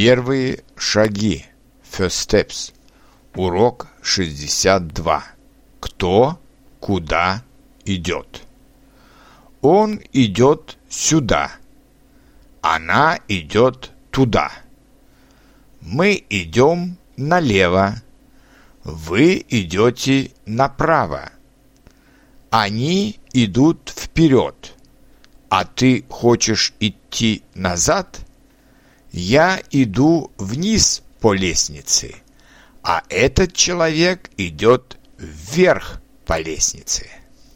Первые шаги. First steps. Урок 62. Кто куда идет? Он идет сюда. Она идет туда. Мы идем налево. Вы идете направо. Они идут вперед. А ты хочешь идти назад? Я иду вниз по лестнице, а этот человек идет вверх по лестнице.